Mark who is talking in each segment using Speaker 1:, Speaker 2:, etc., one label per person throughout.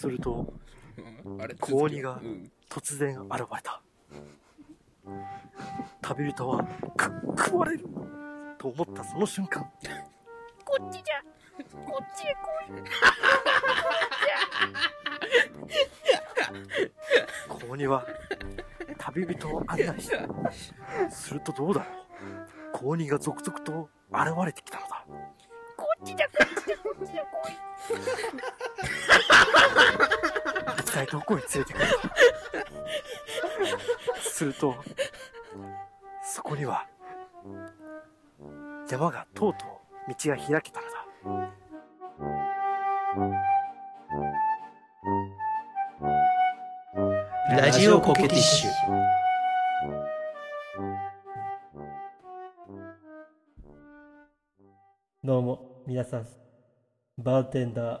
Speaker 1: すると、
Speaker 2: あれ？
Speaker 1: 高2が
Speaker 2: うん。
Speaker 1: 突然現れた。旅人は、く、食われる。と思ったその瞬間、
Speaker 3: こっちじゃ。こっちへ来い。
Speaker 1: 高2は、旅人を案内した。するとどうだろう。高2が続々と現れてきたどこへ連れてくる。すると、そこには、山がとうとう道が開けたのだ。
Speaker 4: ラジオコケティッシュ
Speaker 5: どうも、皆さん、バーテンダー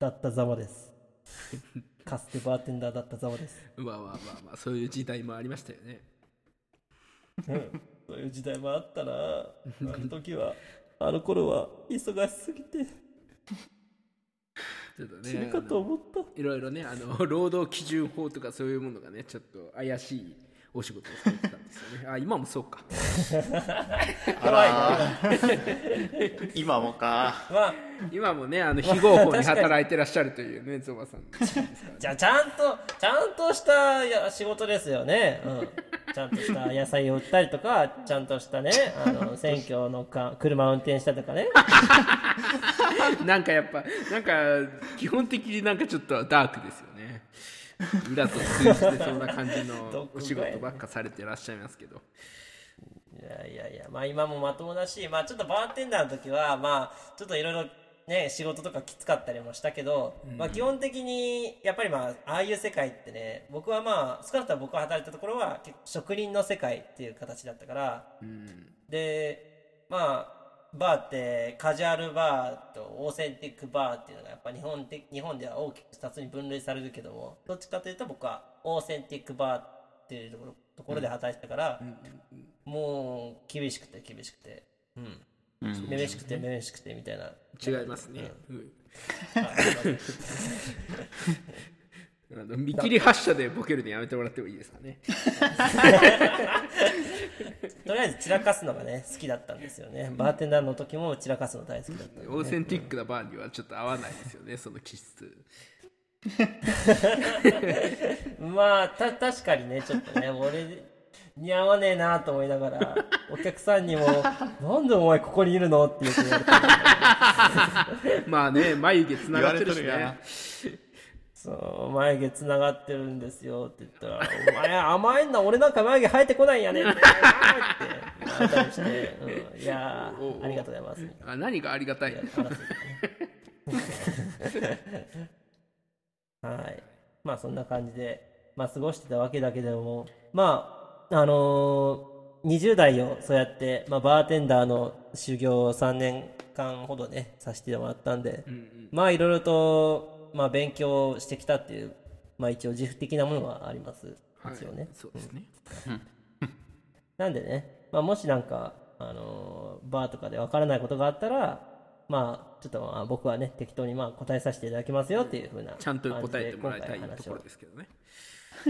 Speaker 5: だったざまです。かつてバーテンダーだったざまです。
Speaker 2: まあまあまあまあそういう時代もありましたよね
Speaker 5: うんそういう時代もあったな。あの時は、あの頃は忙しすぎて
Speaker 2: ちょっと
Speaker 5: 死ぬ
Speaker 2: ね
Speaker 5: かと思った。
Speaker 2: いろいろねあの労働基準法とかそういうものがねちょっと怪しいお仕事をされてたんですよね。あ今もそうか。
Speaker 4: あら。今もか。
Speaker 5: まあ、
Speaker 2: 今もねあの非合法に働いてらっしゃるというね ゾバさんですから。
Speaker 5: じゃあちゃんと、ちゃんとしたいや仕事ですよね。うん。ちゃんとした野菜を売ったりとか、ちゃんとしたね、あの、選挙のか、車を運転したとかね。
Speaker 2: なんかやっぱなんか基本的になんかちょっとダークですよね裏と通じてそうな感じのお仕事ばっかされてらっしゃいますけど。
Speaker 5: いやいやいや、まあ今もまともだし、まあちょっとバーテンダーの時は、まあちょっといろいろね、仕事とかきつかったりもしたけど、まあ基本的に、やっぱりまあ、ああいう世界ってね、僕はまあ、少なくとも僕が働いたところは、結構職人の世界っていう形だったから、
Speaker 2: うん。
Speaker 5: で、まあ、バーってカジュアルバーとオーセンティックバーっていうのがやっぱ日本的日本では大きく2つに分類されるけどもどっちかというと僕はオーセンティックバーっていうところところで働いてたから、もう厳しくて厳しくて。うん。
Speaker 4: うん。
Speaker 5: めめしくてめめしくてみたいな。
Speaker 2: 違いますね、うん。
Speaker 5: あ
Speaker 2: あの見切り発車でボケるのやめてもらってもいいですかね
Speaker 5: とりあえず散らかすのがね好きだったんですよね。バーテンダーの時も散らかすの大好きだったんで
Speaker 2: オーセンティックなバーにはちょっと合わないですよねその気質。
Speaker 5: まあた確かにねちょっとね俺似合わねえなと思いながらお客さんにも「なんでお前ここにいるの?」って言われて。
Speaker 2: まあね眉毛つながってるし
Speaker 4: 言われ
Speaker 2: ね
Speaker 5: そう眉毛つながってるんですよって言ったら「お前甘いんだ俺なんか眉毛生えてこないんやね」って言われたりして「うん、いやありがとうございます」
Speaker 2: あ何がありがたい。
Speaker 5: はい。まあそんな感じで、まあ過ごしてたわけだけれども、まあ、あのー20代をそうやって、まあバーテンダーの修行を3年間ほどね、させてもらったんで、まあいろいろと、まあ勉強してきたっていう、まあ一応自負的なものがあります。
Speaker 2: はい。
Speaker 5: 一応ね。
Speaker 2: そうですね、
Speaker 5: なんでね、まあ、もしなんか、あのーバーとかでわからないことがあったら、まあ、ちょっとまあ僕はね、適当にまあ答えさせていただきますよっていうふうな
Speaker 2: ちゃんと答えてもらいたいところですけどね。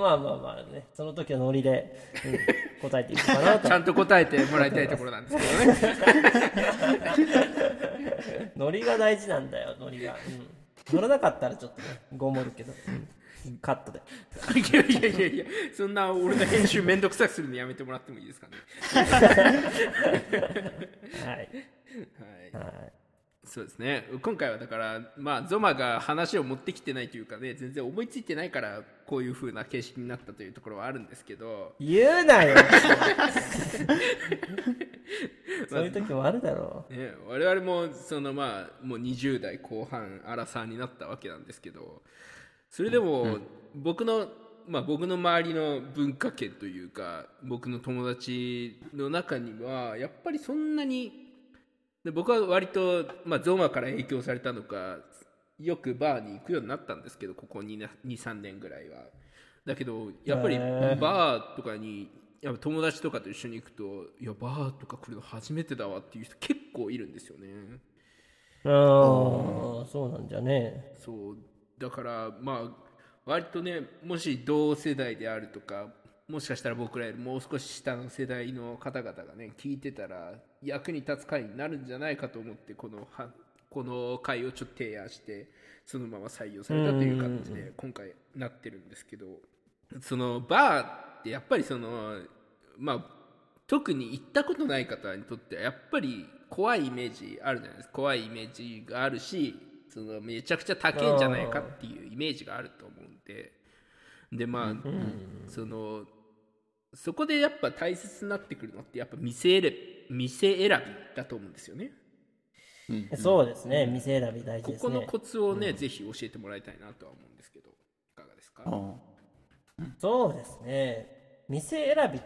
Speaker 5: まあまあまあね、その時のノリで、うん答えていくかなと。
Speaker 2: ち。ゃんと答えてもらいたいところなんですけどね
Speaker 5: ノリが大事なんだよ、ノリが。うん、乗らなかったらちょっとね、ごもるけど、うんカットで。
Speaker 2: いやいやいやいやそんな俺の編集めんどくさくするのやめてもらってもいいですかね
Speaker 5: はい。
Speaker 2: はい
Speaker 5: はい。
Speaker 2: そうですね。今回はだからまあゾマが話を持ってきてないというかね全然思いついてないからこういう風な形式になったというところはあるんですけど。
Speaker 5: 言うなよ。そういう時もあるだろう。
Speaker 2: ね、我々もそのまあもう20代後半アラサーになったわけなんですけど。それでも僕の、まあ、僕の周りの文化圏というか僕の友達の中にはやっぱりそんなにで僕は割と、まあ、ゾマから影響されたのかよくバーに行くようになったんですけどここ23年ぐらいは。だけどやっぱりバーとかにやっぱ友達とかと一緒に行くといやバーとか来るの初めてだわっていう人結構いるんですよね。
Speaker 5: ああそうなんじゃね。
Speaker 2: そう。だからまあ割とねもし同世代であるとかもしかしたら僕らよりもう少し下の世代の方々がね聞いてたら役に立つ回になるんじゃないかと思ってこのはこの回をちょっと提案してそのまま採用されたという形で今回なってるんですけどそのバーってやっぱりそのまあ特に行ったことない方にとってはやっぱり怖いイメージあるじゃないですか。怖いイメージがあるしそのめちゃくちゃ高いんじゃないかっていうイメージがあると思うんで。でまあ、そのそこでやっぱ大切になってくるのってやっぱ店選び店選びだと思うんですよね。
Speaker 5: そうですね。店選び大事
Speaker 2: こ
Speaker 5: ですね。
Speaker 2: このコツをね、ぜひ教えてもらいたいなとは思うんですけどいかがですか、
Speaker 5: そうですね。店選びい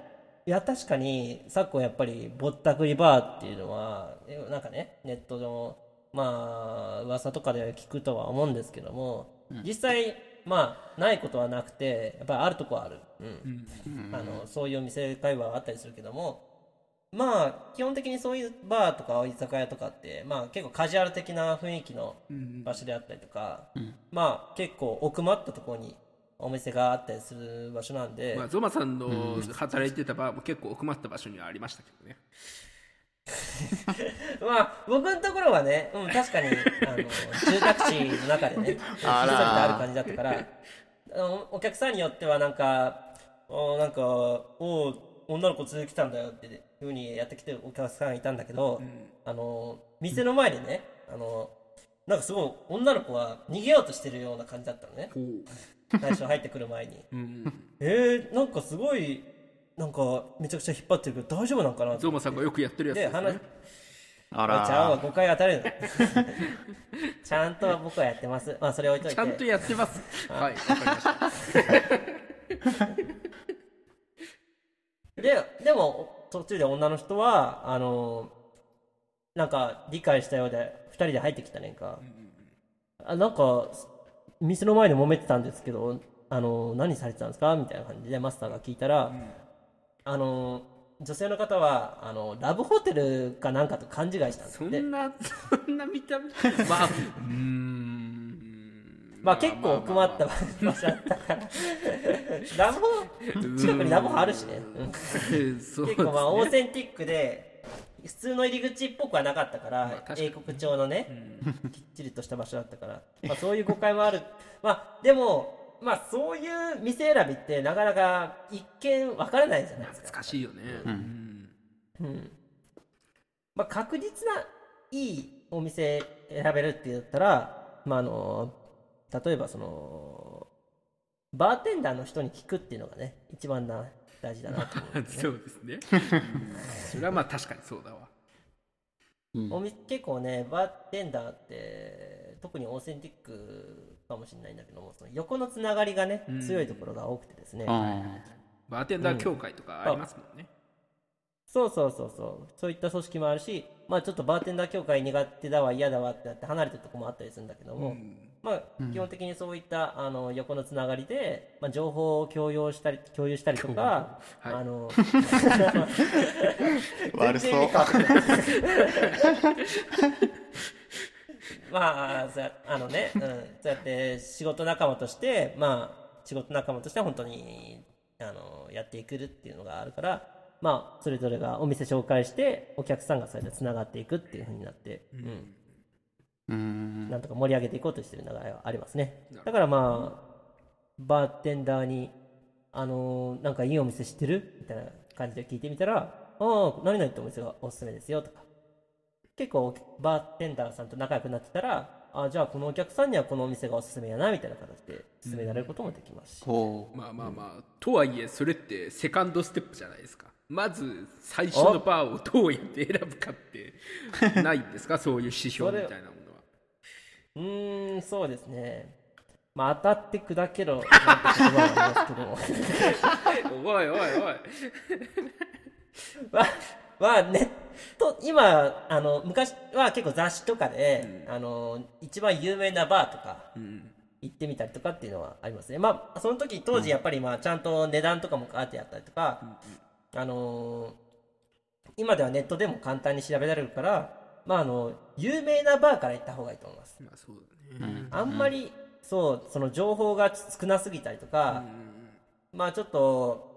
Speaker 5: や確かに昨今やっぱりぼったくりバーっていうのはえなんかねネットのまあ噂とかでは聞くとは思うんですけども、実際まあないことはなくてやっぱりあるとこはある、うん。あのそういうお店会話はあったりするけども。まあ基本的にそういうバーとか居酒屋とかってまあ結構カジュアル的な雰囲気の場所であったりとか、まあ結構奥まったところにお店があったりする場所なんで、
Speaker 2: まあ、ゾマさんの働いてたバーも結構奥まった場所にはありましたけどね
Speaker 5: まあ僕のところはね、うん、確かにあの住宅地の中でね引き裂いてある感じだったからあのお客さんによってはなんかおなんかおう女の子連れてきたんだよっていうふうにやってきてるお客さんいたんだけど、あの店の前でねあのなんかすごい女の子は逃げようとしてるような感じだったのね。最初入ってくる前に。
Speaker 2: うん。
Speaker 5: えー、なんかすごいなんかめちゃくちゃ引っ張ってるけど大丈夫なんかな
Speaker 2: ゾマさんがよくやってるやつ
Speaker 5: で
Speaker 2: すね。
Speaker 4: あ
Speaker 5: ちゃうわ
Speaker 4: ら
Speaker 5: 誤解当たるの。ちゃんと僕はやってます。まあそれ置いといて。
Speaker 2: ちゃんとやってます。はいわかりました。
Speaker 5: ででも途中で女の人はあのなんか理解したようで2人で入ってきたねんか、あなんか店の前で揉めてたんですけどあの何されてたんですか？みたいな感じでマスターが聞いたら、あの女性の方はあのラブホテルかなんかと勘違いしたんです
Speaker 2: そんなそんな見た目。まあ うーん。
Speaker 5: まあ結構奥まった場所だったから。ラブホ近くにラブホあるしね、結構まあオーセンティックで普通の入り口っぽくはなかったから、
Speaker 2: まあ
Speaker 5: 英国調のね、きっちりとした場所だったから、まあ、そういう誤解もある。まあでもまあそういう店選びってなかなか一見わからないじゃないですか、
Speaker 2: 難しいよね。うん。
Speaker 5: うん。まあ、確実ないいお店選べるって言ったら、まあ、あの例えばそのバーテンダーの人に聞くっていうのがね一番な大事だなと思う
Speaker 2: そうですね。それはまあ確かにそうだわ。
Speaker 5: お店結構ねバーテンダーって特にオーセンティックかもしれないんだけどもその横のつながりがね
Speaker 2: うん。
Speaker 5: 強いところが多くてですね、
Speaker 2: バーテンダー協会とかありますもんね。
Speaker 5: そうそうそうそう。そういった組織もあるしまあちょっとバーテンダー協会苦手だわ嫌だわってなって離れてるとこもあったりするんだけども、まあ基本的にそういったあの横のつながりで、まあ、情報を共有したり共有したりとか、
Speaker 2: はい。
Speaker 5: あの
Speaker 4: 悪そう
Speaker 5: まあそうやあのね、うん、そうやって仕事仲間としてまあ仕事仲間としては本当にあのやっていくっていうのがあるからまあそれぞれがお店紹介してお客さんがそれでつながっていくっていうふうになって、うん。
Speaker 4: うん。
Speaker 5: なんとか盛り上げていこうとしてる流れはありますね。だからまあバーテンダーにあのーなんかいいお店知ってる？みたいな感じで聞いてみたらああ何々ってお店がおすすめですよとか結構バーテンダーさんと仲良くなってたらあじゃあこのお客さんにはこのお店がおすすめやなみたいな形で勧められることもできます。し、
Speaker 4: ほ
Speaker 2: まあまあまあとはいえそれってセカンドステップじゃないですか。まず最初のバーをどうやって選ぶかってないんですか？そういう指標みたいなものは。
Speaker 5: うーんそうですね。まあ当たって砕けろなんて言葉がありますけども。
Speaker 2: おいおいおい。
Speaker 5: まあ、まあ、ネット、今、あの、昔は結構雑誌とかで、あの、一番有名なバーとか、行ってみたりとかっていうのはありますね。まあ、その時、当時やっぱりまあ、ちゃんと値段とかも書いてあったりとか、あのー今ではネットでも簡単に調べられるから、まああの有名なバーから行った方がいいと思います。
Speaker 2: まあそうだね。
Speaker 5: あんまり、そうその情報が少なすぎたりとか、まあちょっと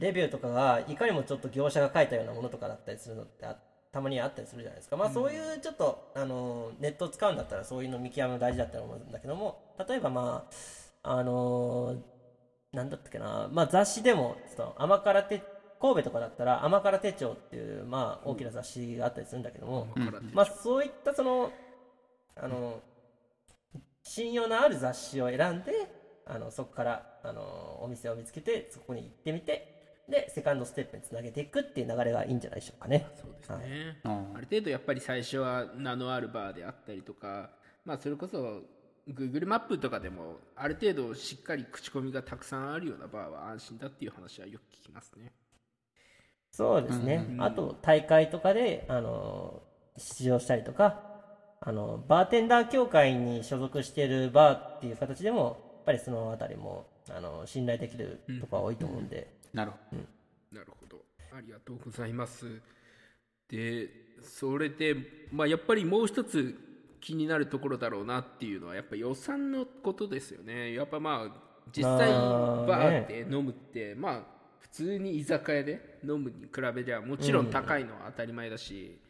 Speaker 5: レビューとかがいかにもちょっと業者が書いたようなものとかだったりするのってあたまにあったりするじゃないですか。まあそういうちょっと、あのネットを使うんだったらそういうの見極めも大事だったと思うんだけども例えばまああのなんだったっけな、まあ、雑誌でもその甘辛手神戸とかだったら甘辛手帳っていう、まあ、大きな雑誌があったりするんだけども、
Speaker 2: うん。
Speaker 5: まあ、そういったそのあの信用のある雑誌を選んであのそこからあのお店を見つけてそこに行ってみてでセカンドステップにつなげていくっていう流れがいいんじゃないでしょうかね。
Speaker 2: そうですね、
Speaker 4: うん
Speaker 2: ある程度やっぱり最初は名のあるバーであったりとかまあそれこそ Google マップとかでもある程度しっかり口コミがたくさんあるようなバーは安心だっていう話はよく聞きますね。
Speaker 5: そうですね、
Speaker 2: うん。
Speaker 5: あと大会とかであの出場したりとかあのバーテンダー協会に所属しているバーっていう形でもやっぱりそのあたりもあの信頼できるところが多いと思うんで、
Speaker 4: なるほ
Speaker 2: なるほど。ありがとうございます。でそれでまあやっぱりもう一つ気になるところだろうなっていうのはやっぱ予算のことですよね。やっぱまあ実際
Speaker 5: まあ
Speaker 2: バーで飲むってまあ普通に居酒屋で飲むに比べりゃもちろん。高いのは当たり前だし、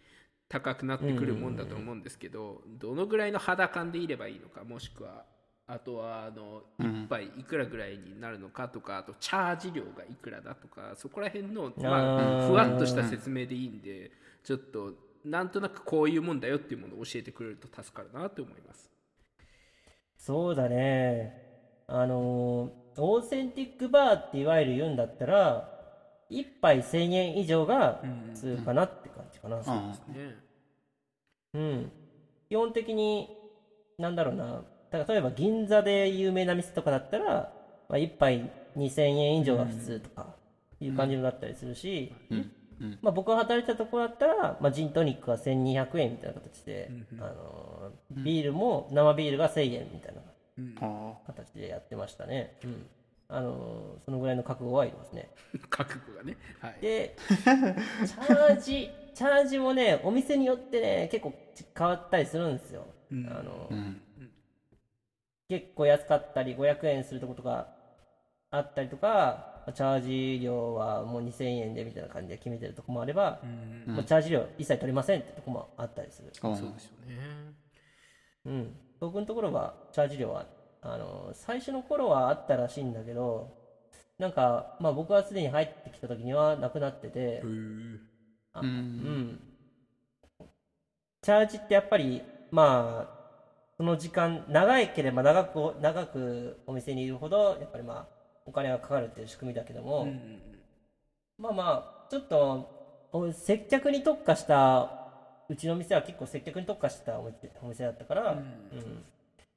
Speaker 2: 高くなってくるもんだと思うんですけど、どのぐらいの肌感でいればいいのかもしくはあとはあの一杯いくらぐらいになるのかとかあとチャージ料がいくらだとかそこら辺の、まあ、ふわっとした説明でいいんでちょっとなんとなくこういうもんだよっていうものを教えてくれると助かるなと思います。
Speaker 5: そうだね。あのオーセンティックバーっていわゆる言うんだったら1杯1000円以上が普通かなって感じかな、
Speaker 4: ど。うん
Speaker 2: ね。
Speaker 5: うん、基本的に、なんだろうな、例えば銀座で有名な店とかだったら、まあ、1杯2000円以上が普通とかいう感じになったりするし、
Speaker 4: うんうん
Speaker 5: まあ、僕が働いたところだったら、まあ、ジントニックは1200円みたいな形で、あのービールも生ビールが1000円みたいな
Speaker 4: あ
Speaker 5: 形でやってましたね。うんあのーそのぐらいの覚悟はいりますね。
Speaker 2: 覚悟がね。はい。
Speaker 5: で、チャージ、チャージもね、お店によってね、結構変わったりするんですよ。あの
Speaker 4: ーうん
Speaker 5: 結構安かったり、500円するとことかあったりとか、チャージ料はもう2000円でみたいな感じで決めてるとこもあれば、もうチャージ料一切取りませんってとこもあったりする。
Speaker 4: あ
Speaker 2: そうですよね。
Speaker 5: うん。僕のところは、チャージ料は、あの、最初の頃はあったらしいんだけど、なんか、まあ僕はすでに入ってきた時にはなくなってて、あ
Speaker 4: う
Speaker 5: うんん。チャージってやっぱり、まあ、その時間、長いければ長く、長くお店にいるほど、やっぱりまあ、お金がかかるっていう仕組みだけども、まあまあ、ちょっと、お接客に特化した、うちの店は結構接客に特化したお店お店だったから、うん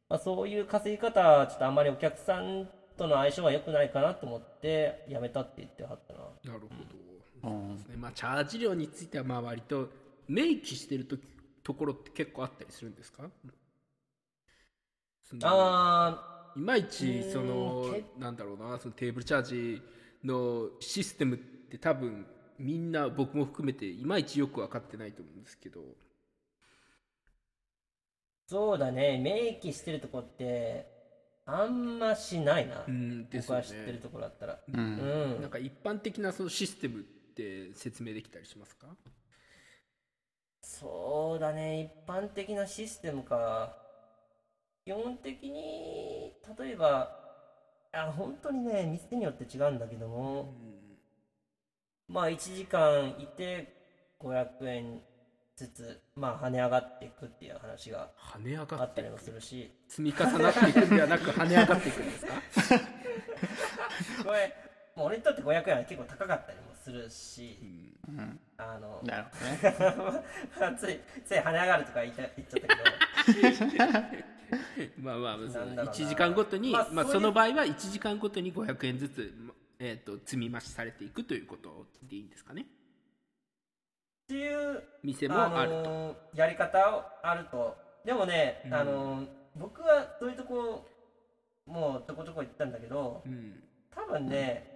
Speaker 5: まあ、そういう稼ぎ方は、ちょっとあんまりお客さんとの相性は良くないかなと思って、やめたって言ってはったな。
Speaker 2: なるほど。
Speaker 4: うん。
Speaker 2: ですね。まあ、チャージ料についてはまあ割と明記してるとところって結構あったりするんですか？その
Speaker 5: あ
Speaker 2: いまいち
Speaker 5: うん
Speaker 2: その
Speaker 5: け
Speaker 2: なんだろうなそのテーブルチャージのシステムって多分みんな僕も含めていまいちよく分かってないと思うんですけど。
Speaker 5: そうだね、明記してるとこって、あんましないな。
Speaker 2: うんね。
Speaker 5: 僕は知ってるところだったら。
Speaker 4: う
Speaker 5: うんん。
Speaker 2: なんか一般的なそのシステムって説明できたりしますか？
Speaker 5: そうだね、一般的なシステムか。基本的に、例えば、あ本当にね、店によって違うんだけども、まあ1時間いて500円ずつ、まあ跳ね上がっていくっていう話が
Speaker 2: 跳ね上
Speaker 5: あ
Speaker 2: がっていく。
Speaker 5: ったりもするし、
Speaker 2: 積み重なっていくんではなく跳ね上がっていくんですか？
Speaker 5: これ、もう俺にとって500円は結構高かったりもするし、
Speaker 4: うん。
Speaker 5: あの、
Speaker 4: なるほどね。
Speaker 5: つい、つい跳ね上がるとか言いた言っちゃったけど、
Speaker 2: まあまあ
Speaker 5: なんだろうな。
Speaker 2: 1時間ごとに、まあ、
Speaker 5: まあそ
Speaker 2: の場合は1時間ごとに500円ずつ、まえー、と積み増しされていくということでいいんですかね。
Speaker 5: っていう
Speaker 2: 店もあると、
Speaker 5: のーやり方をあると。でもね、
Speaker 2: うん。
Speaker 5: あのー僕はそういうとこもうちょこちょこ行ったんだけど
Speaker 2: うん。
Speaker 5: 多分ね、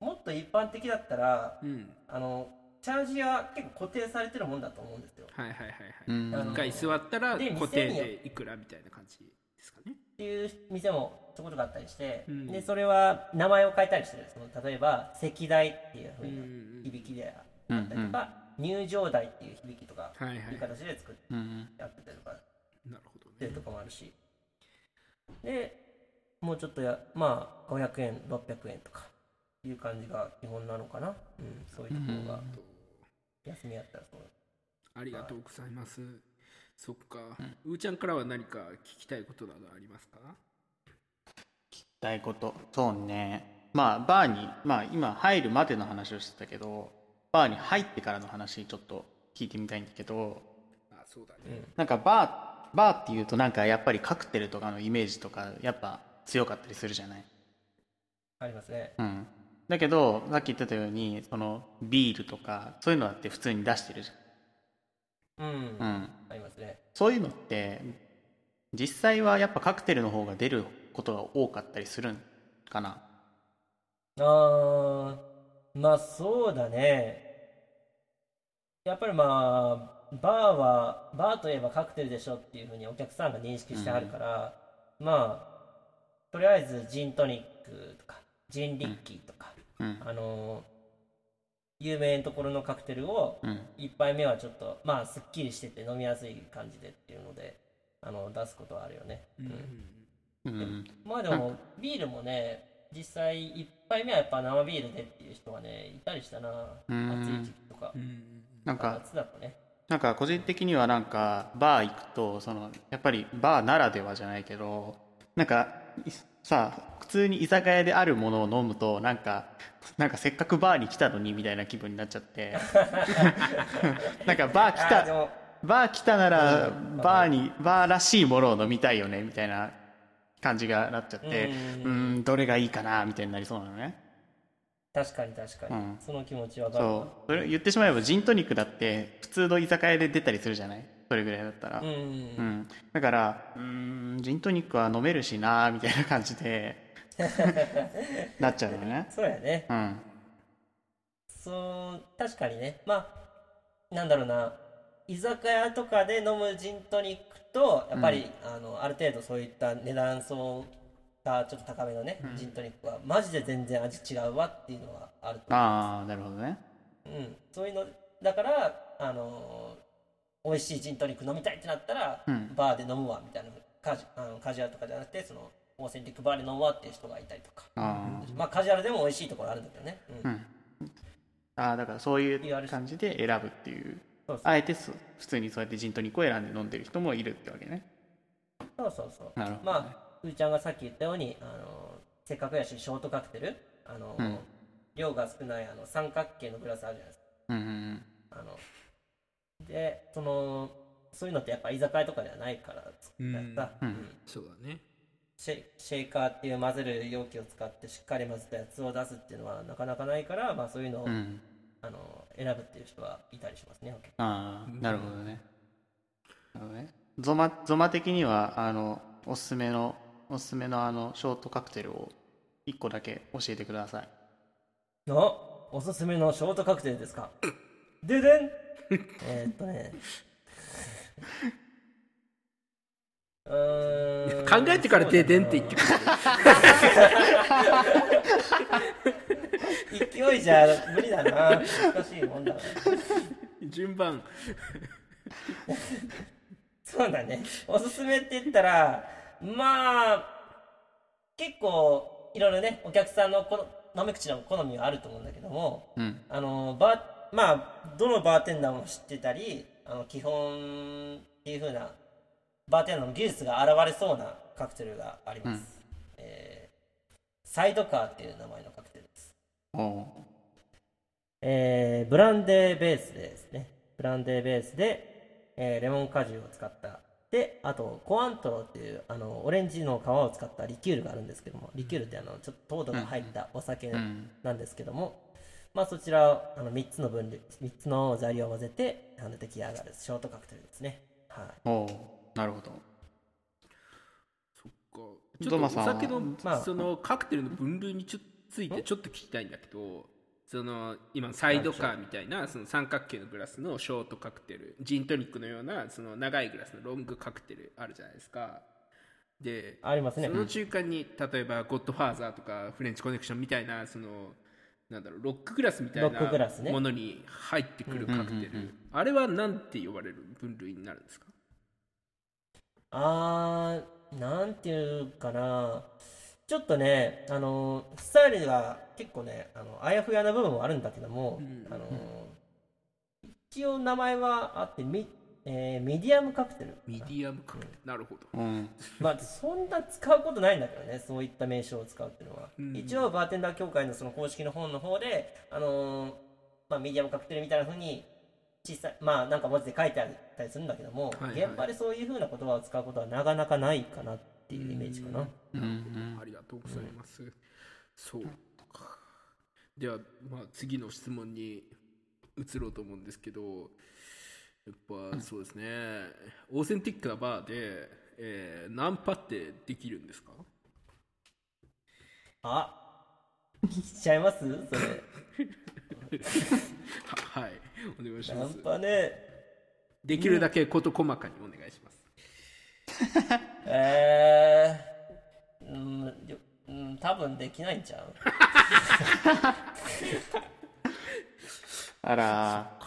Speaker 5: もっと一般的だったら
Speaker 2: うん。
Speaker 5: あのチャージは結構固定されてるもんだと思うんですよ。
Speaker 2: はいはいはいはい、一回座ったら
Speaker 5: で
Speaker 2: 固定でいくらみたいな感じですかね。
Speaker 5: っていう店もちょこちょこあったりして、
Speaker 2: うん。
Speaker 5: でそれは名前を変えたりしてるその例えば石台っていうふう
Speaker 2: うんう
Speaker 5: なん。響きで
Speaker 4: うん
Speaker 5: あったりとか、入場台っていう響きとか
Speaker 2: はいはい。
Speaker 5: いう形で作って
Speaker 4: うん
Speaker 5: やってたりとか
Speaker 2: なるほどね。
Speaker 5: っていうとかもあるし。でもうちょっとやまあ500円600円とかいう感じが基本なのかな、うん、そういうところが休みやったらそう。
Speaker 2: ありがとうございます、そっか、うーちゃんからは何か聞きたいことなどありますか？
Speaker 4: たいこと。そうね。まあバーにまあ今入るまでの話をしてたけどバーに入ってからの話ちょっと聞いてみたいんだけど
Speaker 2: あそうだね、
Speaker 4: なんかバーバーっていうとなんかやっぱりカクテルとかのイメージとかやっぱ強かったりするじゃない？
Speaker 5: ありますね。
Speaker 4: うんだけどさっき言ってたようにそのビールとかそういうのだって普通に出してるじ
Speaker 5: うん、
Speaker 4: ゃん、うん、
Speaker 5: ありますね。
Speaker 4: そういうのって実際はやっぱカクテルの方が出ることが多かったりするんかな？
Speaker 5: あーまあそうだね。やっぱりまあバーはバーといえばカクテルでしょっていうふうにお客さんが認識してあるから、まあとりあえずジントニックとかジンリッキーとか、
Speaker 4: うん。
Speaker 5: あのー有名なところのカクテルを
Speaker 4: うん。
Speaker 5: 1杯目はちょっとまあすっきりしてて飲みやすい感じでっていうのであの出すことはあるよね、うん
Speaker 4: うん
Speaker 5: まあでもビールもね実際1杯目はやっぱ生ビールでっていう人はねいたりしたな
Speaker 4: うん。
Speaker 5: 暑い時期とか。
Speaker 2: うん
Speaker 4: なんか。
Speaker 5: 夏だとね。
Speaker 4: なんか個人的にはなんかバー行くとそのやっぱりバーならではじゃないけどなんかいさ普通に居酒屋であるものを飲むとなんかなんかせっかくバーに来たのにみたいな気分になっちゃって。なんかバー来たバー来たなら
Speaker 5: うん。
Speaker 4: バーにバーらしいものを飲みたいよねみたいな感じがなっちゃって。う
Speaker 5: うん
Speaker 4: どれがいいかなみたいになりそうなのね。
Speaker 5: 確かに確かに、
Speaker 4: うん。
Speaker 5: その気持ちは
Speaker 4: そう。それ言ってしまえばジントニックだって普通の居酒屋で出たりするじゃない？それぐらいだったら。
Speaker 5: うん、
Speaker 4: うん、だからうーんジントニックは飲めるしなみたいな感じで。なっちゃうよね。
Speaker 5: そうやね。
Speaker 4: うん。
Speaker 5: そう確かにね。まあなんだろうな。居酒屋とかで飲むジントニックとやっぱり、あのある程度そういった値段層がちょっと高めのね、ジントニックはマジで全然味違うわっていうのはあると思
Speaker 4: ああなるほどね。
Speaker 5: う、うん、そういうのだからあの美味しいジントニック飲みたいってなったら、
Speaker 4: うん。
Speaker 5: バーで飲むわみたいなカジあのカジュアルとかじゃなくてそのオーセンティックバーで飲むわっていう人がいたりとか。
Speaker 4: あ
Speaker 5: まあカジュアルでも美味しいところあるんだけどね、うん。
Speaker 4: ーうん。あーだからそういう感じで選ぶっていう。あえてそ普通にそうやってジントニックを選んで飲んでる人もいるってわけね。
Speaker 5: そうそうそう。
Speaker 4: なるほどね。
Speaker 5: まあうーちゃんがさっき言ったようにあのせっかくやしショートカクテル。あの、
Speaker 4: うん。
Speaker 5: 量が少ないあの三角形のグラスあるじゃないですか。
Speaker 4: うんうん。
Speaker 5: あのでそのそういうのってやっぱ居酒屋とかではないから作った。やつさ、
Speaker 4: うん。
Speaker 5: うん。
Speaker 2: そうだね。
Speaker 5: シェシェイカーっていう混ぜる容器を使ってしっかり混ぜたやつを出すっていうのはなかなかないから、まあ、そういうのを、
Speaker 4: うん。うん
Speaker 5: あの選ぶっていう人はいたりしますね
Speaker 4: ああなるほどね。なるほどね。ゾマゾマ的にはあのおすすめのおすすめのあのショートカクテルを1個だけ教えてください。
Speaker 5: のおすすめのショートカクテルですか？ででん。えーっとね。うーん
Speaker 2: 考えてから「ででん」って言ってく
Speaker 5: 勢 いじゃ無理だな。難しいもんだ
Speaker 2: 順番。
Speaker 5: そうだね。おすすめって言ったらまあ結構いろいろねお客さんのこの飲み口の好みはあると思うんだけども
Speaker 4: うん。
Speaker 5: あのバーまあどのバーテンダーも知ってたりあの基本っていう風なバーテンダーの技術が現れそうなカクテルがあります、えーサイドカーっていう名前のカクテルです。えーブランデーベースですね。ブランデーベースで、えーレモン果汁を使った。で、あと、コアントロっていう、あの、オレンジの皮を使ったリキュールがあるんですけども、リキュールってあの、ちょっと糖度が入ったお酒
Speaker 4: ん。
Speaker 5: なんですけども、まあそちらを、あの、3つの分類、3つの材料を混ぜて、あの、出来上がるショートカクテルですね。はい。
Speaker 4: おうなるほど。
Speaker 2: そっか。ちょっとお酒の
Speaker 5: まあ
Speaker 2: そのカクテルの分類にちょついてちょっと聞きたいんだけどその今サイドカーみたいなその三角形のグラスのショートカクテルジントニックのようなその長いグラスのロングカクテルあるじゃないですか。で
Speaker 5: ありますね。
Speaker 2: その中間に例えばゴッドファーザーとかフレンチコネクションみたいなそのなんだろうロックグラスみたいなものに入ってくるカクテル、あれは何て呼ばれる分類になるんですか？
Speaker 5: あーなんていうかな。ちょっとねあのスタイルが結構ねあのあやふやな部分もあるんだけども、あの一応名前はあってミ,、えーミディアムカクテル
Speaker 2: ミディアムカクテル、なるほど。
Speaker 4: うん。
Speaker 5: まあそんな使うことないんだけどねそういった名称を使うっていうのは、
Speaker 2: うん。
Speaker 5: 一応バーテンダー協会のその公式の本の方であのーまあ、ミディアムカクテルみたいな風に小さいまあなんか文字で書いてあったりするんだけども、
Speaker 2: はいはい。
Speaker 5: 現場でそういう風な言葉を使うことはなかなかないかなっていうイメージかな、
Speaker 4: うんうん。
Speaker 2: ありがとうございます。そうか。では、まあ、次の質問に移ろうと思うんですけど、やっぱそうですね、オーセンティックなバーで、えーナンパってできるんですか？
Speaker 5: あ聞いちゃいます？それ。
Speaker 2: は はい、お願いし
Speaker 5: ナン
Speaker 2: ます。
Speaker 5: パね。
Speaker 2: できるだけ事細かにお願いします。
Speaker 5: えー、うんようん多分できないんちゃう？
Speaker 4: あら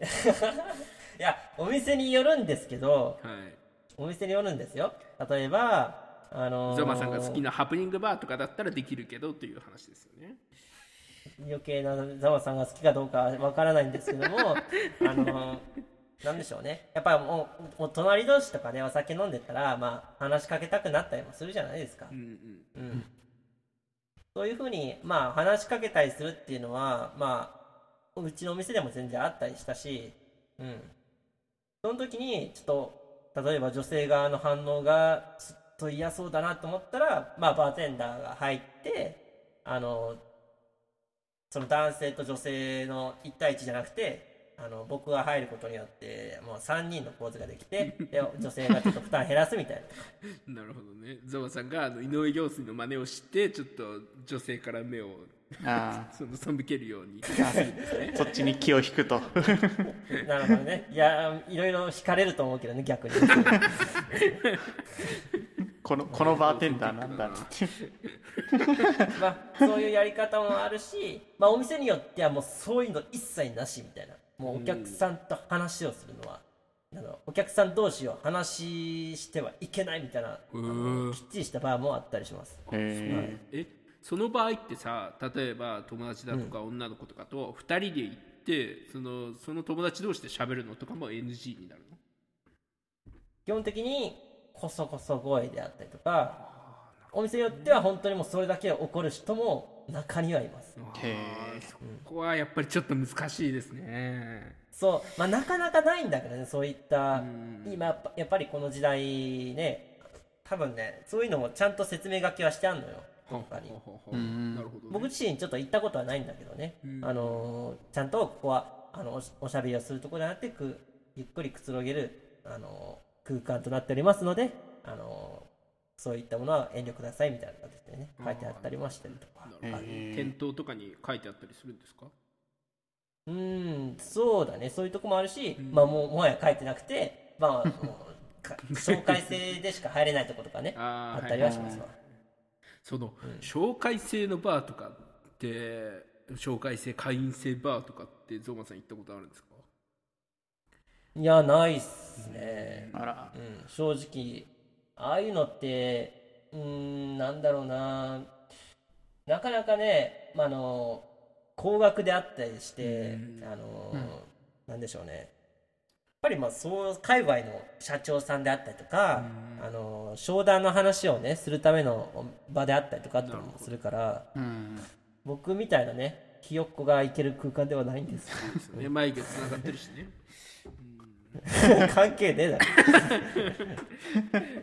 Speaker 5: いやお店によるんですけど
Speaker 2: はい。
Speaker 5: お店によるんですよ例えばあのー
Speaker 2: ゾマさんが好きなハプニングバーとかだったらできるけどという話ですよね。
Speaker 5: 余計なザワさんが好きかどうかわからないんですけども あのなんでしょうねやっぱりもうもう隣同士とかねお酒飲んでたらまあ話しかけたくなったりもするじゃないですか
Speaker 2: うんうん。
Speaker 5: うんそういうふうにまあ話しかけたりするっていうのはまあうちのお店でも全然あったりしたしうんその時にちょっと例えば女性側の反応がちょっと嫌そうだなと思ったらまあバーテンダーが入ってあのその男性と女性の1対1じゃなくてあの僕が入ることによってもう3人の構図ができて で女性がちょっと負担減らすみたいな
Speaker 2: なるほどね。ゾマさんがあの井上陽水の真似をして、ちょっと女性から目を
Speaker 4: あ
Speaker 2: その背けるように。
Speaker 4: ーそっちに気を引くと
Speaker 5: なるほどね。いや、いろいろ惹かれると思うけどね、逆に。
Speaker 4: このこのバーテンダーなんだろうって
Speaker 5: まあ、そういうやり方もあるし、まあ、お店によってはもうそういうの一切なしみたいな。もうお客さんと話をするのは、なんだろうお客さん同士を話してはいけないみたいな、あのきっちりした場もあったりします。
Speaker 4: へ
Speaker 2: えその場合ってさ例えば友達だとか女の子とかと2人で行って、そのその友達同士で喋るのとかも NG になるの？
Speaker 5: 基本的にこそこそ声であったりとか、お店によっては本当にもうそれだけ怒る人も中にはいます。
Speaker 4: えへ
Speaker 2: そこはやっぱりちょっと難しいですね。
Speaker 5: そう、まあ、なかなかないんだけどね、そういった
Speaker 2: ん、
Speaker 5: 今やっぱ、やっぱりこの時代ね、多分ね、そういうのもちゃんと説明書きはしてあるのよ、
Speaker 2: ほう
Speaker 5: 他に
Speaker 2: ほう。ほう。ほうなるほど、ね、
Speaker 5: 僕自身ちょっと行ったことはないんだけどね、あのーちゃんとここはあのおしゃべりをするところではなくくゆっくりくつろげる、あのー空間となっておりますので、あのーそういったものは遠慮くださいみたいな形でね書いてあったりもしてるとか。
Speaker 2: 店頭とかに書いてあったりするんですか？
Speaker 5: うーんそうだね。そういうとこもあるし、まあもうもはや書いてなくてまあ 紹介制でしか入れないとことかね
Speaker 2: あ
Speaker 5: ったりはしますわ、
Speaker 2: その、紹介制のバーとかって紹介制会員制バーとかってゾウマさん行ったことあるんですか？
Speaker 5: いやないっすね、
Speaker 4: あら。
Speaker 5: うん、正直ああいうのってうーんなんだろうな。なかなかね、まあ、あの高額であったりして、あのなんでしょうねぱりまあそう界隈の社長さんであったりとか、あの商談の話をねするための場であったりとかっていうのもするから
Speaker 4: うん。
Speaker 5: 僕みたいなねひよっこが行ける空間ではないんです。よ
Speaker 2: ですよね。眉毛つながってるしね。
Speaker 5: 関係ねえだろ。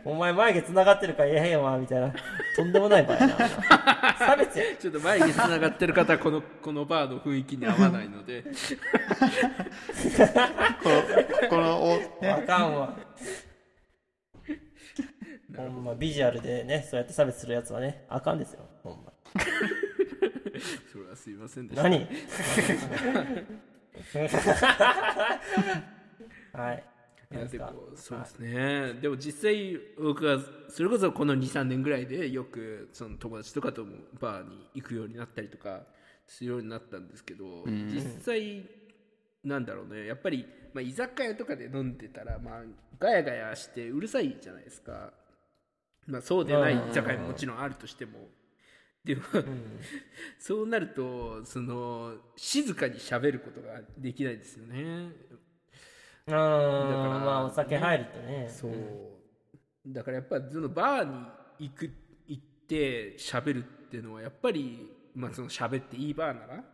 Speaker 5: お前眉毛繋がってるから言えへんわみたいな。とんでもない場合やな。差別や。
Speaker 2: ちょっと眉毛つながってる方はこのこのバーの雰囲気に合わないので
Speaker 5: かんわ。ほんまビジュアルでねそうやって差別するやつはねあかんですよ。ほんま。
Speaker 2: それはすいまませんでした。
Speaker 5: 何？はい。
Speaker 2: いやでもそうですね、でも実際僕はそれこそこの23年ぐらいでよくその友達とかともバーに行くようになったりとかするようになったんですけど、
Speaker 4: ん。
Speaker 2: 実際なんだろうね。やっぱり、まあ、居酒屋とかで飲んでたら、まあ、ガヤガヤしてうるさいじゃないですか、まあ、そうでない居酒屋ももちろんあるとしても。でも、そうなるとその静かに喋ることができないですよね。
Speaker 5: うん
Speaker 2: から
Speaker 5: まあお酒入るとね。
Speaker 2: そう。だからやっぱりそのバーに行く行って喋るっていうのはやっぱりまあその喋っていいバーなら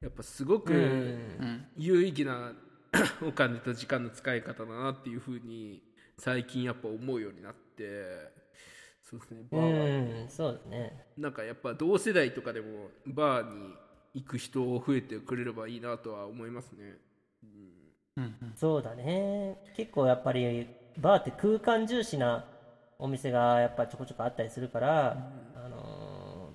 Speaker 2: やっぱすごく
Speaker 5: うん。
Speaker 2: 有意義な お金と時間の使い方だなっていうふうに最近やっぱ思うようになってそうですねバ
Speaker 5: う
Speaker 2: ー。は
Speaker 5: んそうだね。
Speaker 2: なんかやっぱ同世代とかでもバーに行く人増えてくれればいいなとは思いますね。
Speaker 5: そうだね。結構やっぱりバーって空間重視なお店がやっぱちょこちょこあったりするから、あの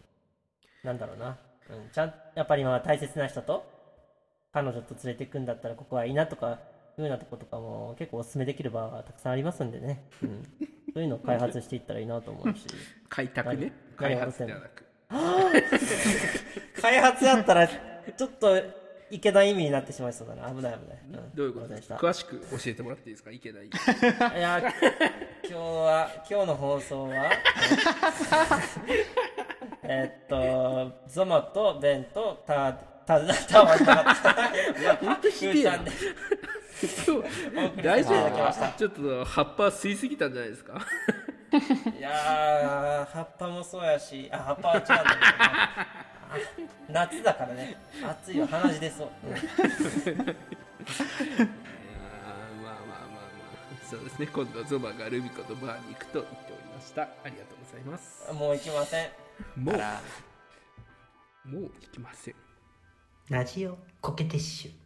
Speaker 5: ーなんだろうな、うん、ちゃんやっぱりまあ大切な人と彼女と連れてくんだったらここはいいなとかいうようなとことかも結構おすすめできるバーがたくさんありますんでね、うん、そういうのを開発していったらいいなと思うし。
Speaker 2: 開拓ね。
Speaker 5: 何
Speaker 2: 開発ではなく
Speaker 5: 開発やったらちょっといけない意味になってしまいそうだな。危ない危ない、ん。
Speaker 2: どういうこと
Speaker 5: すませんした。
Speaker 2: 詳しく教えてもらっていいですか？いけない
Speaker 5: いや、今日は、今日の放送は、えっと、ゾマとベンとタ、タ、タワー
Speaker 2: いや本当ひでえな今日大丈夫。ちょっと葉っぱ吸い。すぎたんじゃないですか
Speaker 5: いやー、葉っぱもそうやし、あ、葉っぱは違うんだ夏だからね、暑いよ、鼻血出そう。うん。
Speaker 2: いやーまあまあまあまあ。そうですね。今度ゾマがルミコとバーに行くと言っておりました。ありがとうございます。
Speaker 5: もう行きません。
Speaker 2: もう。もう行きません
Speaker 5: ラジオコケティッシュ。